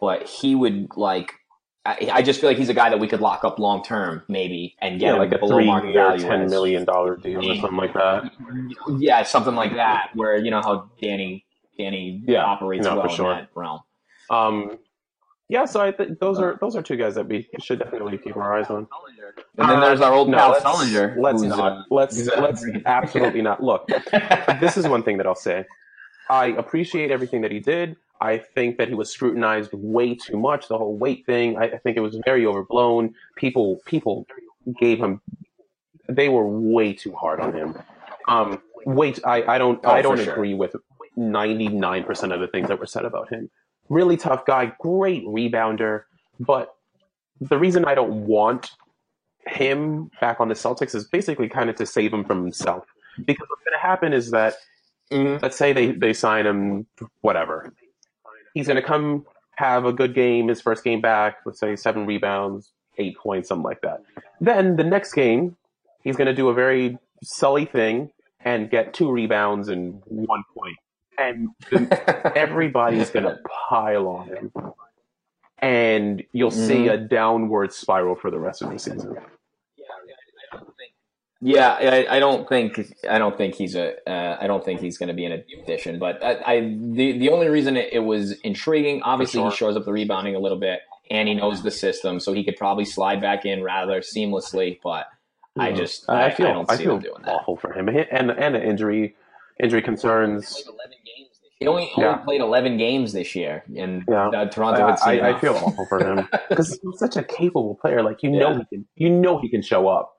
but he would like. I, I just feel like he's a guy that we could lock up long term, maybe, and get yeah, like a below market value. ten million dollar deal or something like that. yeah, something like that, where you know how Danny Danny Yeah, operates no, well for sure. in that realm. Um, yeah, so I think those are those are two guys that we should definitely keep our eyes on. And then there's our old No, pal let's, Let's not. uh, let's uh, let's (laughs) absolutely not. Look, this is one thing that I'll say. I appreciate everything that he did. I think that he was scrutinized way too much. The whole weight thing. I, I think it was very overblown. People people gave him. They were way too hard on him. Um, wait, I, I don't Oh, I don't sure. agree with ninety nine percent of the things that were said about him. Really tough guy, great rebounder, but the reason I don't want him back on the Celtics is basically kind of to save him from himself. Because what's going to happen is that, Mhm. let's say they, they sign him, whatever. He's going to come have a good game, his first game back, let's say seven rebounds, eight points, something like that. Then the next game, he's going to do a very sully thing and get two rebounds and one point. And (laughs) everybody's going to pile on him. And you'll see Mhm. a downward spiral for the rest of the season. Yeah, I, I don't think I don't think he's a uh, I don't think he's going to be an addition. But I, I the the only reason it, it was intriguing, obviously, sure. he shows up the rebounding a little bit, and he knows the system, so he could probably slide back in rather seamlessly. But I just I, I feel I don't see feel him doing that. awful for him, and and the injury injury concerns. He only, Yeah. played eleven games this year, and Yeah. uh, Toronto I, had seen I, I feel awful for him (laughs) because he's such a capable player. Like you know Yeah. he can, you know he can show up.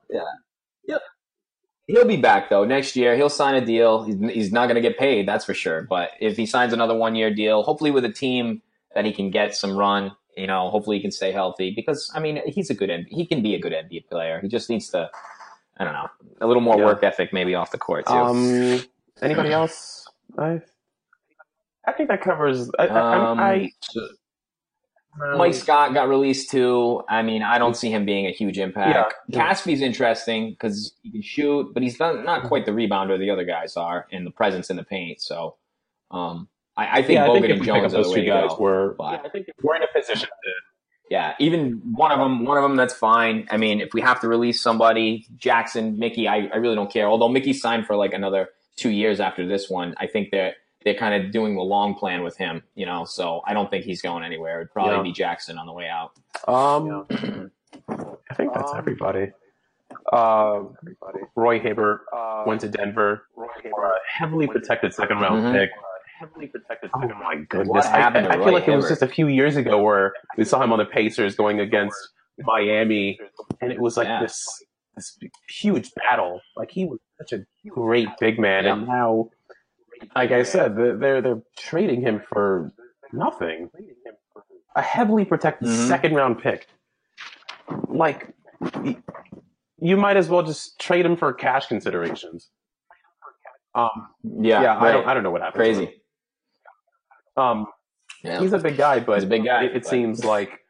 He'll be back though next year. He'll sign a deal. He's, he's not going to get paid, that's for sure. But if he signs another one year deal, hopefully with a team that he can get some run, you know, hopefully he can stay healthy because I mean he's a good he can be a good NBA player. He just needs to, I don't know, a little more Yeah. work ethic maybe off the court too. Um, anybody (clears throat) else? I, I think that covers. I, I, Um, Mike Scott got released too. I mean, I don't see him being a huge impact. Yeah. Caspi's interesting because he can shoot, but he's not, not quite the rebounder the other guys are and the presence in the paint. So, um, I, I think yeah, I Bogut think and Jones are the those way two to guys, go. we're But- yeah, I think we're in a position to. Yeah, even one of them, one of them that's fine. I mean, if we have to release somebody, Jackson, Mickey, I, I really don't care. Although Mickey signed for like another two years after this one, I think they're they're kind of doing the long plan with him, you know. So I don't think he's going anywhere. It'd probably Yeah. be Jackson on the way out. Um, (clears throat) I think that's everybody. Uh, Roy Hibbert went to Denver. for a heavily protected second round Mhm. pick. Heavily protected second oh my goodness! What I, happened I, to I Roy feel like it was just a few years ago where we saw him on the Pacers going against Miami, and it was like Yeah. this this huge battle. Like he was such a great big man, and now, like I said, they're they're, trading him for nothing. A heavily protected Mhm. second round pick. Like you might as well just trade him for cash considerations. Um, Yeah, yeah, I don't, I don't know what happened. Crazy. Um, Yeah. he's a big guy, but He's a big guy, It, it seems like,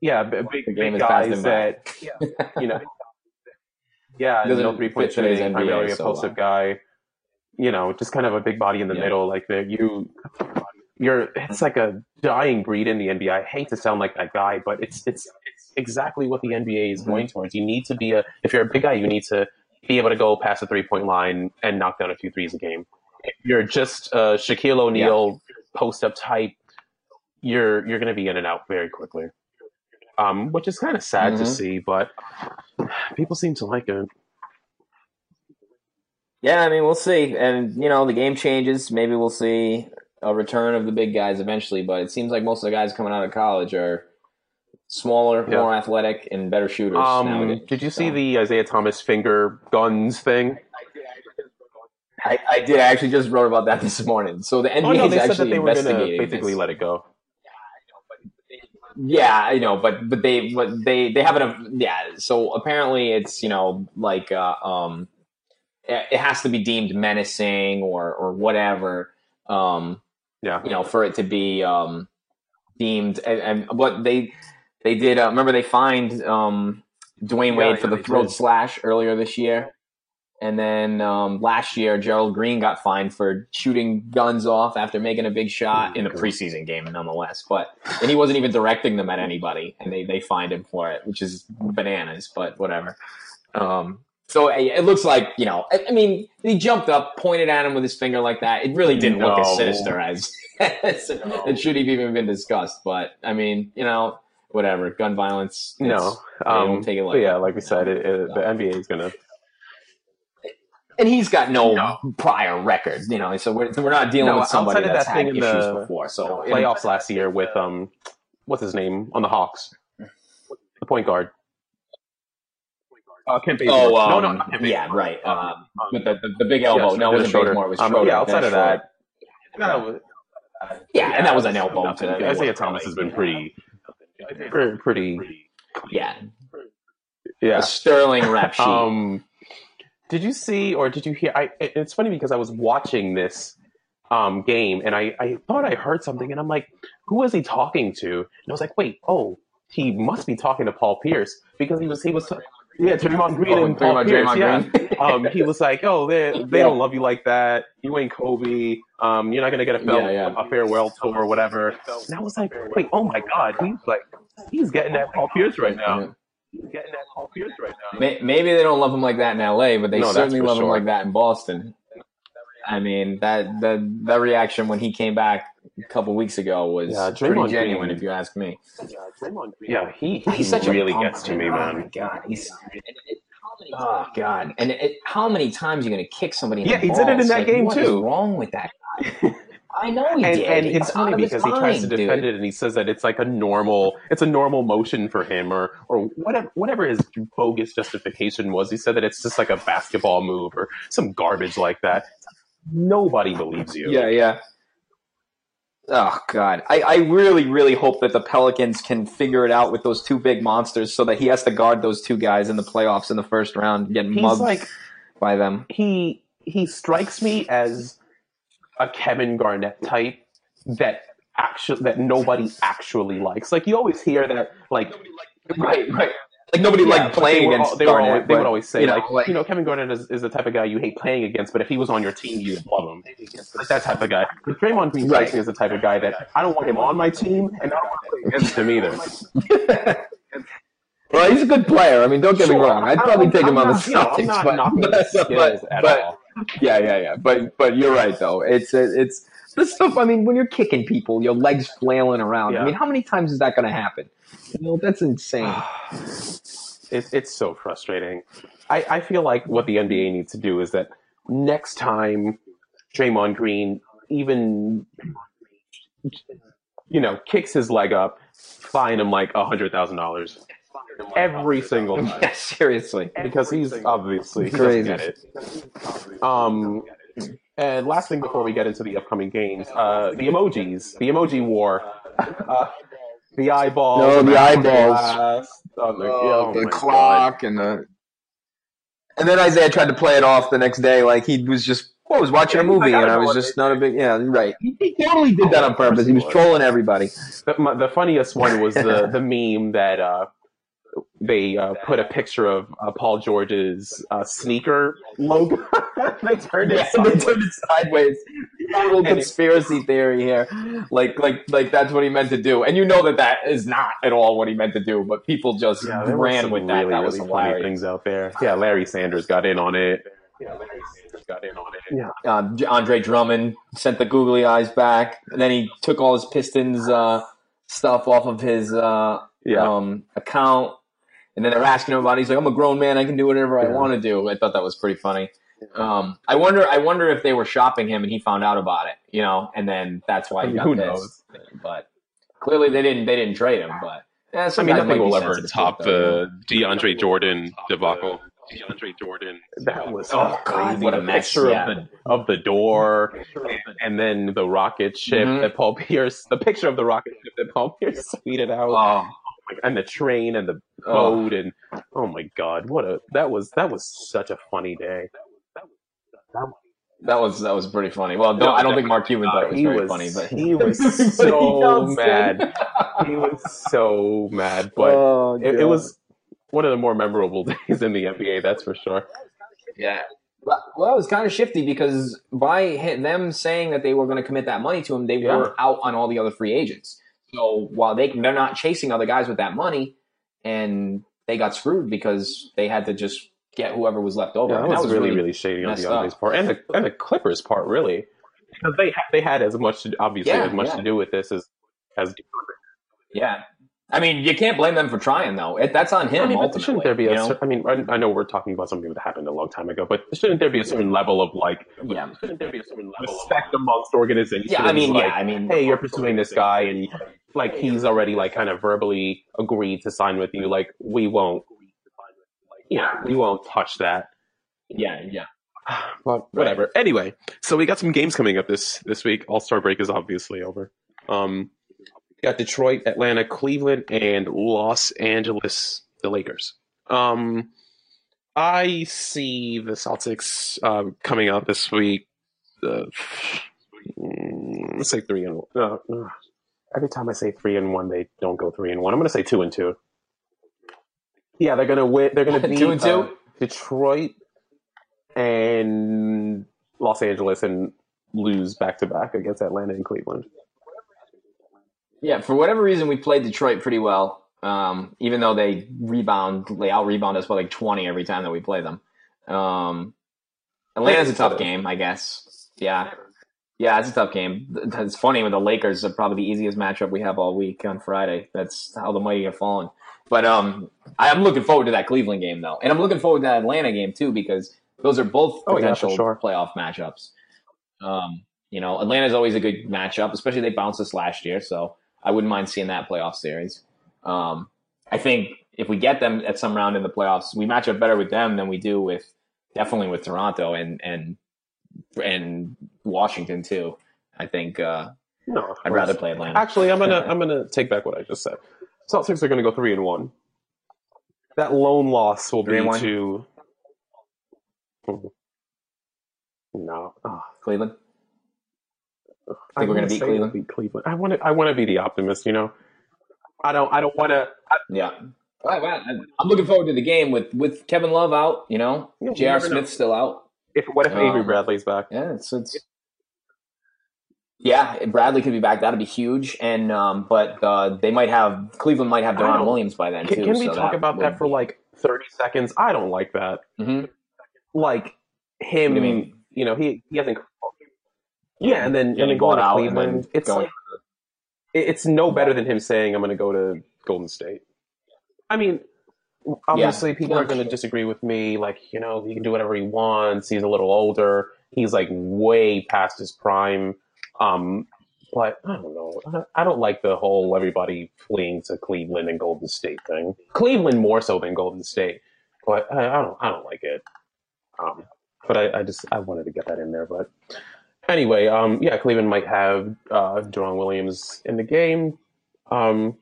yeah, b- big big guys that you know, (laughs) yeah, no three point shooting, primarily a so posted well. guy. You know, just kind of a big body in the Yeah. middle. Like the you, you're. It's like a dying breed in the NBA. I hate to sound like that guy, but it's it's it's exactly what the NBA is Mm-hmm. going towards. You need to be a. If you're a big guy, you need to be able to go past the three point line and knock down a few threes a game. If you're just uh, Shaquille O'Neal post up type, you're you're going to be in and out very quickly. Um, which is kind of sad to Mhm. see, but people seem to like it. Yeah, I mean, we'll see. And, you know, the game changes. Maybe we'll see a return of the big guys eventually, but it seems like most of the guys coming out of college are smaller, Yeah. more athletic, and better shooters. Um, nowadays. did you see So- the Isaiah Thomas finger guns thing? I, I did. I actually just wrote about that (laughs) this morning. So the NBA Oh no, is actually investigating basically this. let it go. Yeah, I know, but but they but they they haven't. Yeah, so apparently it's you know like uh, um, it has to be deemed menacing or or whatever. Um, Yeah, you know, for it to be um, deemed and, and what they they did. Uh, remember, they fined um, Dwyane Yeah, Wade for yeah, the throat did. slash earlier this year, and then um, last year Gerald Green got fined for shooting guns off after making a big shot in a preseason game, nonetheless. But and he wasn't even directing them at anybody, and they they fined him for it, which is bananas. But whatever. Um, so it it looks like you know. I, I mean, he jumped up, pointed at him with his finger like that. It really didn't look as sinister as, (laughs) as it should have even been discussed. But I mean, you know, whatever. Gun violence. no, it's- um, don't take it like yeah, like we said, it, it, the NBA is going to. and he's got no, prior record. You know, so we're, we're not dealing No, with somebody that's that had thing in issues the before. So playoffs last year with um, what's his name on the Hawks, the point guard. Uh, Kent Bazemore. Oh, um, no, no, not Kent yeah, Bazemore. right. Um, Um, with the, the, the big elbow. yeah, no, it wasn't Schroeder. Bazemore. It was Um, Schroeder. yeah, outside of that, that was, Yeah, and that was an elbow nothing. to the- Isaiah Thomas has been pretty, pretty, pretty yeah, yeah. a sterling rap sheet. Um, did you see or did you hear? I, it's funny because I was watching this um, game and I, I thought I heard something and I'm like, who was he talking to? And I was like, wait, oh, he must be talking to Paul Pierce because he was he was yeah Draymond Green Oh, and Paul Pierce Draymond yeah. Green. (laughs) um, he was like, oh, they they don't love you like that. You ain't Kobe. Um, you're not gonna get a, fare- Yeah, a farewell tour or whatever. And I was like, wait, oh my god, he's like he's getting that Paul Pierce right now. He's getting that Paul Pierce right now. Maybe they don't love him like that in L.A., but they No, certainly love him like that in Boston. I mean, that the that reaction when he came back a couple weeks ago was Yeah, pretty genuine, Green- if you ask me. Yeah, he, he He's such really a gets to me, Oh my man. god, he's oh god, and it, how many times are you going to kick somebody? In Yeah, the he did it in that Like, game, what is too. wrong with that guy? (laughs) I know he and, did. and He's it's funny out of because he tries to mind, defend dude. it and he says that it's like a normal, it's a normal motion for him, or or whatever whatever his motion for him, or or whatever whatever his bogus justification was. He said that it's just like a basketball move or some garbage like that. Nobody believes you. Yeah, yeah. Oh God, I, I really, really hope that the Pelicans can figure it out with those two big monsters, so that he has to guard those two guys in the playoffs in the first round, getting He's mugged like by them. he he strikes me as a Kevin Garnett type that actually that nobody actually likes. Like you always hear that like Right, right. Like nobody Yeah, liked playing they against al- they, Garnett, always, they would always say you know, like, like- you know Kevin Garnett is, is the type of guy you hate playing against, but if he was on your team you'd love him. Like that type of guy. But Draymond Green strikes Right. me as the type of guy that I don't want him on my team and I don't want to play against him either. (laughs) Well, he's a good player. I mean, don't get me wrong. I'd probably I'm- take him I'm on not- the you know, Celtics, I'm not but, (laughs) but, but- all. yeah, yeah, yeah. But but you're right though. It's it's this stuff. I mean, when you're kicking people, your legs flailing around. Yeah. I mean, how many times is that going to happen? You know, that's insane. (sighs) It's it's so frustrating. I, I feel like what the NBA needs to do is that next time Draymond Green even you know kicks his leg up, fine him like a hundred thousand dollars every single time (laughs) yeah, seriously. because he's obviously he Crazy. doesn't get it. Um, and last thing before we get into the upcoming games, uh, the emojis, the emoji war, uh, the eyeballs, No, the eyeballs. glass, on the, Oh, oh the my clock and the. And then Isaiah tried to play it off the next day, like he was just. Well, I was watching a movie, like, and I I was know just not a big. Yeah, right. He, he totally did that on purpose. He was trolling everybody. The, my, the funniest one was the (laughs) the meme that uh, they uh, put a picture of uh, Paul George's uh, sneaker logo. (laughs) they turned it. Yeah, they turned it sideways. Total it- conspiracy theory here. Like, like, like that's what he meant to do, and you know that that is not at all what he meant to do. But people just Yeah, ran with that. really, that was really funny hilarious. things out there. Yeah, Larry Sanders got in on it. Yeah, Larry Sanders got in on it. Yeah. uh, Andre Drummond sent the googly eyes back, and then he took all his Pistons uh, stuff off of his uh, Yeah. um, account. And then they're asking him about. it. He's like, "I'm a grown man. I can do whatever I Yeah. want to do." I thought that was pretty funny. Um, I wonder. I wonder if they were shopping him and he found out about it. You know, and then that's why I he mean, got who pissed. knows? But clearly, they didn't. They didn't trade him. But yeah, I some mean, guys nothing might be will ever top it, though, you know? the DeAndre Jordan debacle. DeAndre Jordan. That was Oh, God, what a the mess, picture yeah. of the of the door, and then the rocket ship Mhm. that Paul Pierce. The picture of the rocket ship that Paul Pierce (laughs) tweeted out, Oh, and the train and the oh. boat, and oh my god, what a that was that was such a funny day. That was that was pretty funny. Well, don't, No, I don't think Mark Cuban thought it was he very was funny, but he was (laughs) so mad. (laughs) He was so mad, but Oh, it, it was one of the more memorable (laughs) days in the NBA. That's for sure. Yeah. Well, well, it was kind of shifty because by hi- them saying that they were going to commit that money to him, they Yeah. were out on all the other free agents. So while they they're not chasing other guys with that money, and they got screwed because they had to just get whoever was left over. Yeah, that And was, really, really shady on DeAndre's part, and the and the Clippers part, really, because they they had as much to, obviously Yeah, as much yeah. to do with this as as. Yeah. I mean, you can't blame them for trying though. It, that's on him. I mean, shouldn't there be a? you know? cer- I mean, I, I know we're talking about something that happened a long time ago, but shouldn't there be a certain level of like? Yeah. Shouldn't there be a certain level respect amongst organizations? Yeah, I mean, like, yeah, I mean, hey, you're pursuing this guy, and like he's already like kind of verbally agreed to sign with you. Like we won't, yeah, we won't touch that. yeah, yeah. (sighs) But whatever. Anyway, so we got some games coming up this this week. All Star break is obviously over. Um, got Detroit, Atlanta, Cleveland, and Los Angeles, the Lakers. Um, I see the Celtics uh, coming out this week. Uh, let's say three and uh, uh, every time I say three and one, they don't go three and one. I'm going to say two and two. Yeah, they're going to win. They're going to be Two and two? Detroit and Los Angeles and lose back to back against Atlanta and Cleveland. Yeah, for whatever reason, we played Detroit pretty well. Um, even though they rebound, they out rebound us by like twenty every time that we play them. Um, Atlanta's a tough game, I guess. Yeah, yeah, it's a tough game. It's funny with the Lakers are probably the easiest matchup we have all week on Friday. That's how the mighty have fallen. But um, I'm looking forward to that Cleveland game though, and I'm looking forward to that Atlanta game too because those are both Oh, yeah, potential sure. playoff matchups. Um, You know, Atlanta's always a good matchup, especially they bounced us last year, so I wouldn't mind seeing that playoff series. Um, I think if we get them at some round in the playoffs, we match up better with them than we do with definitely with Toronto and and and Washington too. I think uh, No, I'd rather play Atlanta. Actually, I'm gonna (laughs) I'm gonna take back what I just said. Celtics are gonna go three and one. That lone loss will Three be to. No, oh, Cleveland. I Think we're gonna beat Cleveland? beat Cleveland. I want to. I want to be the optimist. You know, I don't. I don't want to. Yeah. Right. I'm looking forward to the game with with Kevin Love out. You know, Yeah, J.R. never know. Smith's still out. If what if Avery Um, Bradley's back? Yeah, it's it's. Yeah, Bradley could be back. That'd be huge. And um, but uh, they might have Cleveland might have I Deron Williams by then Can, too. can we so talk about would that for like 30 seconds? I don't like that. Mhm. Like him, What do you mean? you know, he he hasn't. Yeah, and then Getting and then bought going to out and then Cleveland, it's going- like it- it's no better than him saying I'm going to go to Golden State. I mean, obviously people are going to disagree with me. Like you know, he can do whatever he wants. He's a little older. He's like way past his prime. Um, but I don't know. I- I don't like the whole everybody fleeing to Cleveland and Golden State thing. Cleveland more so than Golden State, but I, I don't. I don't like it. Um, but I, I just I wanted to get that in there. But anyway, um, yeah, Cleveland might have uh, Deron Williams in the game. Um,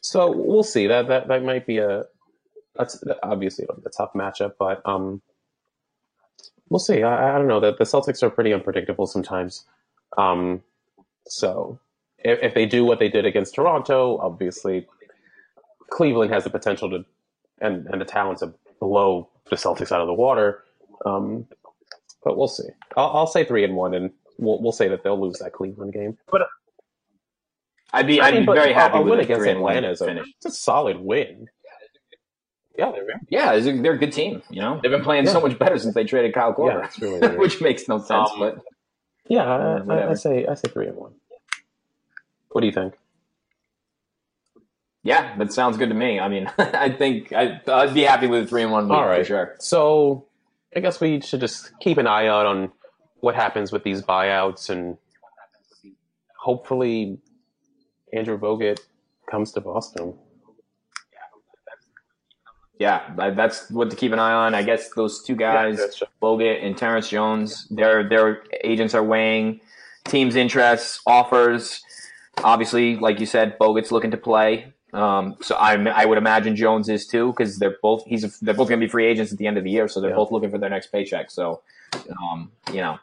so we'll see. That that that might be a that's obviously a tough matchup, but um, we'll see. I, I don't know. that the Celtics are pretty unpredictable sometimes. Um, so if, if they do what they did against Toronto, obviously Cleveland has the potential to and and the talent to blow the Celtics out of the water. Um, but we'll see. I'll, I'll say three and one, and we'll we'll say that they'll lose that Cleveland game. But I'd be I I'd mean, be but very a- happy a with win a against three and one Atlanta is a, it's a solid win. Yeah, they're Yeah, it's a- they're a good team. You know, they've been playing so much better since they traded Kyle yeah, Korver, it's really (laughs) which makes no sense. Um, but yeah, I, I, I say I say three and one. What do you think? yeah, that sounds good to me. I mean, (laughs) I think I, I'd be happy with a three and one week All right. for sure. So I guess we should just keep an eye out on what happens with these buyouts, and hopefully Andrew Bogut comes to Boston. Yeah, that's what to keep an eye on. I guess those two guys, true. Bogut and Terrence Jones, their their agents are weighing teams' interests, offers. Obviously, like you said, Bogut's looking to play. Um, so I I would imagine Jones is too because they're both he's a, they're both going to be free agents at the end of the year, so they're Yeah. both looking for their next paycheck. So, um, you know,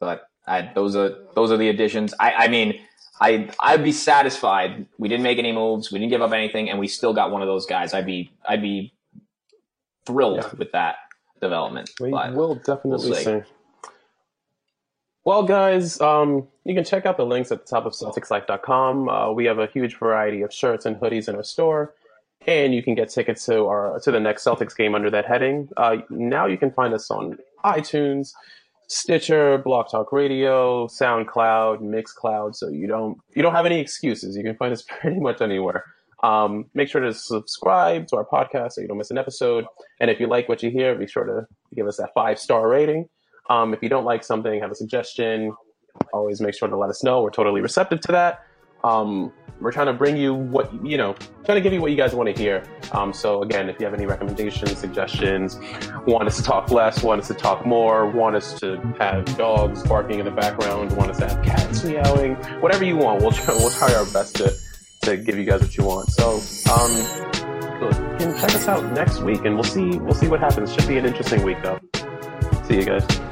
but I, those are those are the additions. I, I mean, I I'd be satisfied. We didn't make any moves. We didn't give up anything, and we still got one of those guys. I'd be I'd be thrilled Yeah. with that development. We But will definitely we'll see. see. Well, guys, um, you can check out the links at the top of CelticsLife.com. Uh, we have a huge variety of shirts and hoodies in our store, and you can get tickets to our to the next Celtics game under that heading. Uh, now you can find us on iTunes, Stitcher, BlogTalkRadio, SoundCloud, Mixcloud. So you don't you don't have any excuses. You can find us (laughs) pretty much anywhere. Um, make sure to subscribe to our podcast so you don't miss an episode. And if you like what you hear, be sure to give us that five star rating. Um, if you don't like something, have a suggestion, always make sure to let us know. We're totally receptive to that. Um, we're trying to bring you what you know, trying to give you what you guys want to hear. Um, so again, if you have any recommendations, suggestions, want us to talk less, want us to talk more, want us to have dogs barking in the background, want us to have cats meowing, whatever you want, we'll try, we'll try our best to to give you guys what you want. So um, you can check us out next week, and we'll see we'll see what happens. Should be an interesting week though. See you guys.